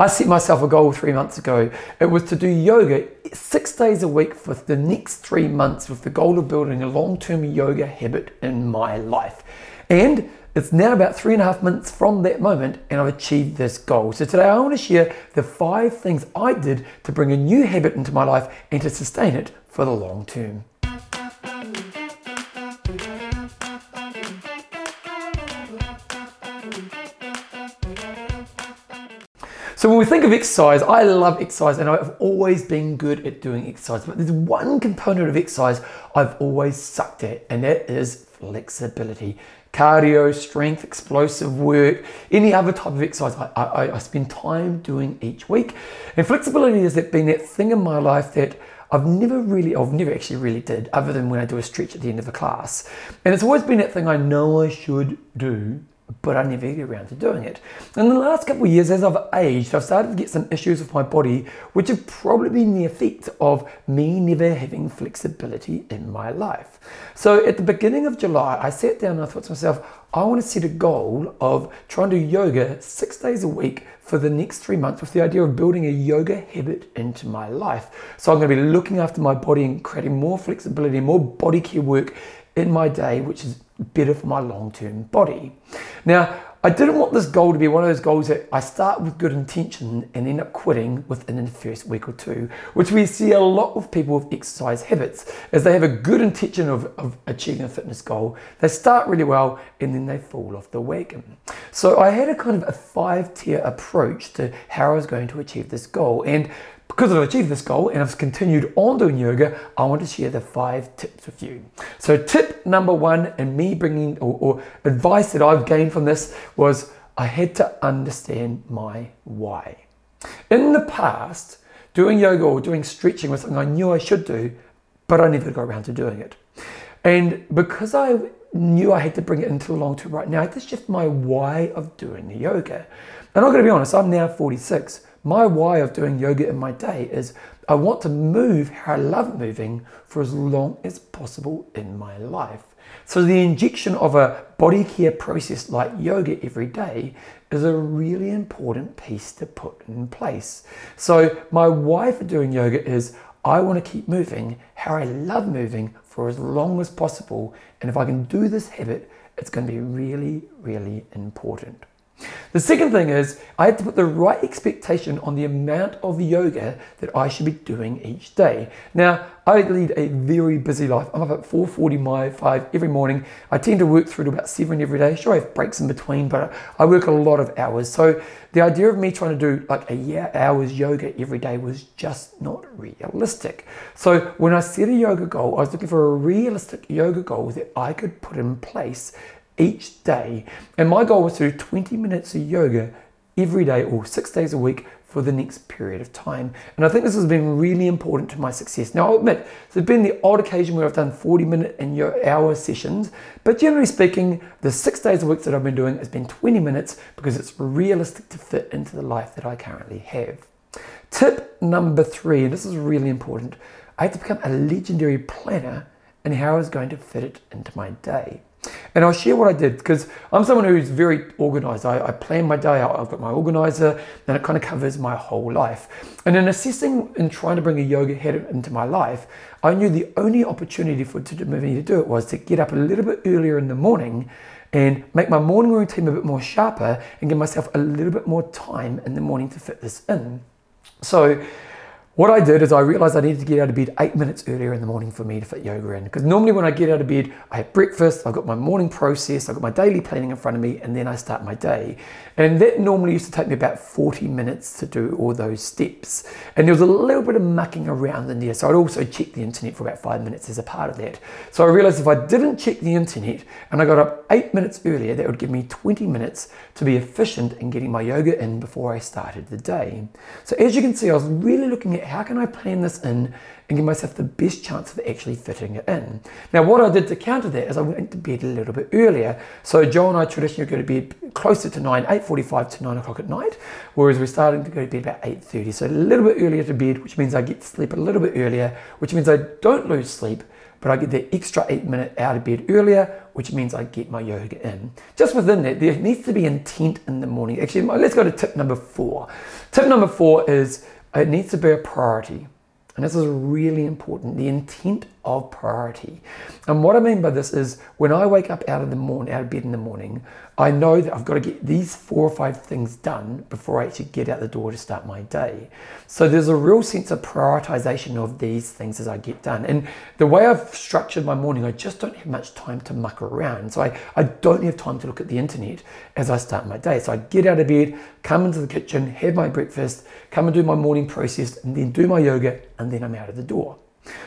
I set myself a goal three months ago. It was to do yoga six days a week for the next three months with the goal of building a long term yoga habit in my life. And it's now about three and a half months from that moment, and I've achieved this goal. So, today I want to share the five things I did to bring a new habit into my life and to sustain it for the long term. So when we think of exercise, I love exercise and I've always been good at doing exercise. But there's one component of exercise I've always sucked at, and that is flexibility. Cardio, strength, explosive work, any other type of exercise I, I, I spend time doing each week. And flexibility has been that thing in my life that I've never really, I've never actually really did, other than when I do a stretch at the end of a class. And it's always been that thing I know I should do, but I never get around to doing it. In the last couple of years, as I've aged, I've started to get some issues with my body, which have probably been the effect of me never having flexibility in my life. So at the beginning of July, I sat down and I thought to myself, I want to set a goal of trying to do yoga six days a week for the next three months with the idea of building a yoga habit into my life. So I'm going to be looking after my body and creating more flexibility, more body care work in my day, which is better for my long term body. Now, I didn't want this goal to be one of those goals that I start with good intention and end up quitting within the first week or two, which we see a lot with people with exercise habits, as they have a good intention of, of achieving a fitness goal. They start really well and then they fall off the wagon. So I had a kind of a five tier approach to how I was going to achieve this goal. And because I've achieved this goal and I've continued on doing yoga, I want to share the five tips with you. So, tip number one, and me bringing or, or advice that I've gained from this was I had to understand my why. In the past, doing yoga or doing stretching was something I knew I should do, but I never got around to doing it. And because I knew I had to bring it into the long term right now, I had to shift my why of doing the yoga. And I'm going to be honest, I'm now 46. My why of doing yoga in my day is I want to move how I love moving for as long as possible in my life. So, the injection of a body care process like yoga every day is a really important piece to put in place. So, my why for doing yoga is I want to keep moving how I love moving for as long as possible. And if I can do this habit, it's going to be really, really important. The second thing is I had to put the right expectation on the amount of yoga that I should be doing each day. Now, I lead a very busy life. I'm up at 4.40 my 5 every morning. I tend to work through to about 7 every day. Sure, I have breaks in between, but I work a lot of hours. So the idea of me trying to do like a year hours yoga every day was just not realistic. So when I set a yoga goal, I was looking for a realistic yoga goal that I could put in place each day. And my goal was to do 20 minutes of yoga every day or six days a week for the next period of time. And I think this has been really important to my success. Now, I'll admit, there's been the odd occasion where I've done 40 minute and your hour sessions, but generally speaking, the six days a week that I've been doing has been 20 minutes because it's realistic to fit into the life that I currently have. Tip number three, and this is really important, I had to become a legendary planner and how I was going to fit it into my day. And I'll share what I did because I'm someone who's very organized. I, I, plan my day out, I've got my organizer, and it kind of covers my whole life. And in assessing and trying to bring a yoga head into my life, I knew the only opportunity for to me to do it was to get up a little bit earlier in the morning and make my morning routine a bit more sharper and give myself a little bit more time in the morning to fit this in. So what I did is I realized I needed to get out of bed eight minutes earlier in the morning for me to fit yoga in. Because normally when I get out of bed, I have breakfast, I've got my morning process, I've got my daily planning in front of me, and then I start my day. And that normally used to take me about 40 minutes to do all those steps. And there was a little bit of mucking around in there. So I'd also check the internet for about five minutes as a part of that. So I realized if I didn't check the internet and I got up eight minutes earlier, that would give me 20 minutes to be efficient in getting my yoga in before I started the day. So as you can see, I was really looking at how can I plan this in and give myself the best chance of actually fitting it in. Now, what I did to counter that is I went to bed a little bit earlier. So Joe and I traditionally go to bed closer to 9, 8.45 to 9 o'clock at night, whereas we're starting to go to bed about 8.30. So a little bit earlier to bed, which means I get to sleep a little bit earlier, which means I don't lose sleep, but I get the extra eight minute out of bed earlier, which means I get my yoga in. Just within that, there needs to be intent in the morning. Actually, let's go to tip number four. Tip number four is it needs to be a priority. And this is really important the intent of priority. And what I mean by this is when I wake up out of the morning, out of bed in the morning, I know that I've got to get these four or five things done before I actually get out the door to start my day. So there's a real sense of prioritization of these things as I get done. And the way I've structured my morning, I just don't have much time to muck around. So I, I don't have time to look at the internet as I start my day. So I get out of bed, come into the kitchen, have my breakfast, come and do my morning process, and then do my yoga, and then I'm out of the door.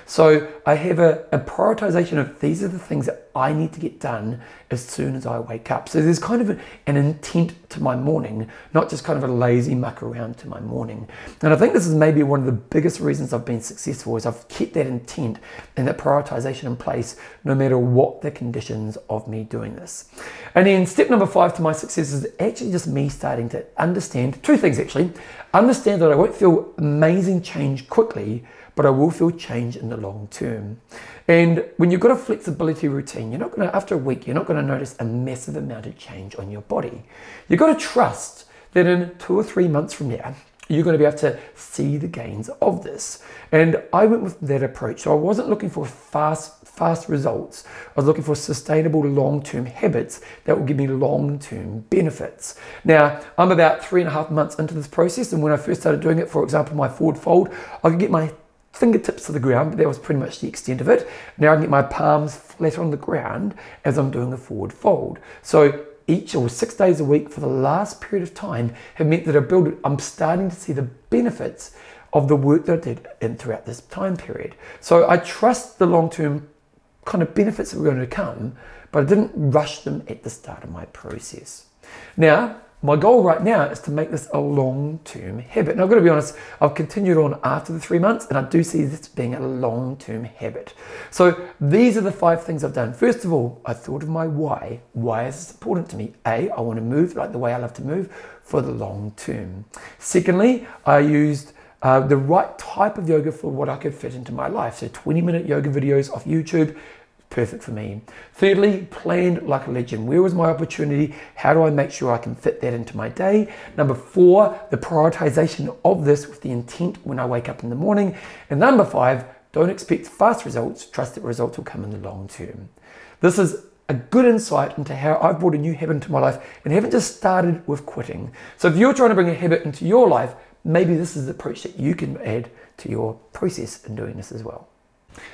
So I have a, a, prioritization of these are the things that I need to get done as soon as I wake up. So there's kind of an intent to my morning, not just kind of a lazy muck around to my morning. And I think this is maybe one of the biggest reasons I've been successful is I've kept that intent and that prioritization in place no matter what the conditions of me doing this. And then step number five to my success is actually just me starting to understand two things actually. Understand that I won't feel amazing change quickly but I will feel change in the long term. And when you've got a flexibility routine, you're not going to, after a week, you're not going to notice a massive amount of change on your body. You've got to trust that in two or three months from now, you're going to be able to see the gains of this. And I went with that approach. So I wasn't looking for fast, fast results. I was looking for sustainable long-term habits that will give me long-term benefits. Now, I'm about three and a half months into this process, and when I first started doing it, for example, my forward fold, I could get my fingertips to the ground, but that was pretty much the extent of it. Now I can get my palms flat on the ground as I'm doing a forward fold. So each or six days a week for the last period of time have meant that I build, I'm starting to see the benefits of the work that I did in throughout this time period. So I trust the long-term kind of benefits that were going to come, but I didn't rush them at the start of my process. Now, my goal right now is to make this a long-term habit. And I've got to be honest, I've continued on after the three months and I do see this being a long-term habit. So these are the five things I've done. First of all, I thought of my why. Why is this important to me? A, I want to move like the way I love to move for the long term. Secondly, I used uh, the right type of yoga for what I could fit into my life. So 20 minute yoga videos off YouTube, perfect for me. Thirdly, planned like a legend. Where was my opportunity? How do I make sure I can fit that into my day? Number four, the prioritization of this with the intent when I wake up in the morning. And number five, don't expect fast results. Trust that results will come in the long term. This is a good insight into how I've brought a new habit into my life and haven't just started with quitting. So if you're trying to bring a habit into your life, maybe this is the approach that you can add to your process in doing this as well.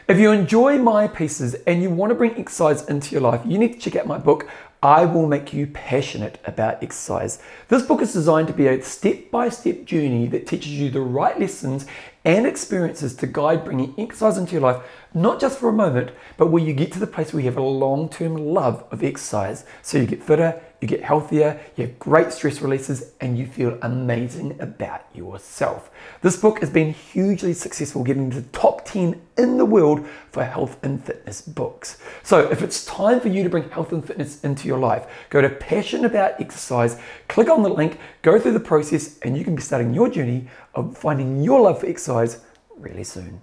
If you enjoy my pieces and you want to bring exercise into your life, you need to check out my book, I Will Make You Passionate About Exercise. This book is designed to be a step by step journey that teaches you the right lessons and experiences to guide bringing exercise into your life, not just for a moment, but where you get to the place where you have a long term love of exercise. So you get fitter, you get healthier, you have great stress releases, and you feel amazing about yourself. This book has been hugely successful, getting to the top 10 in the world for health and fitness books. So if it's time for you to bring health and fitness into your life, go to Passion About Exercise, click on the link, go through the process, and you can be starting your journey of finding your love for exercise really soon.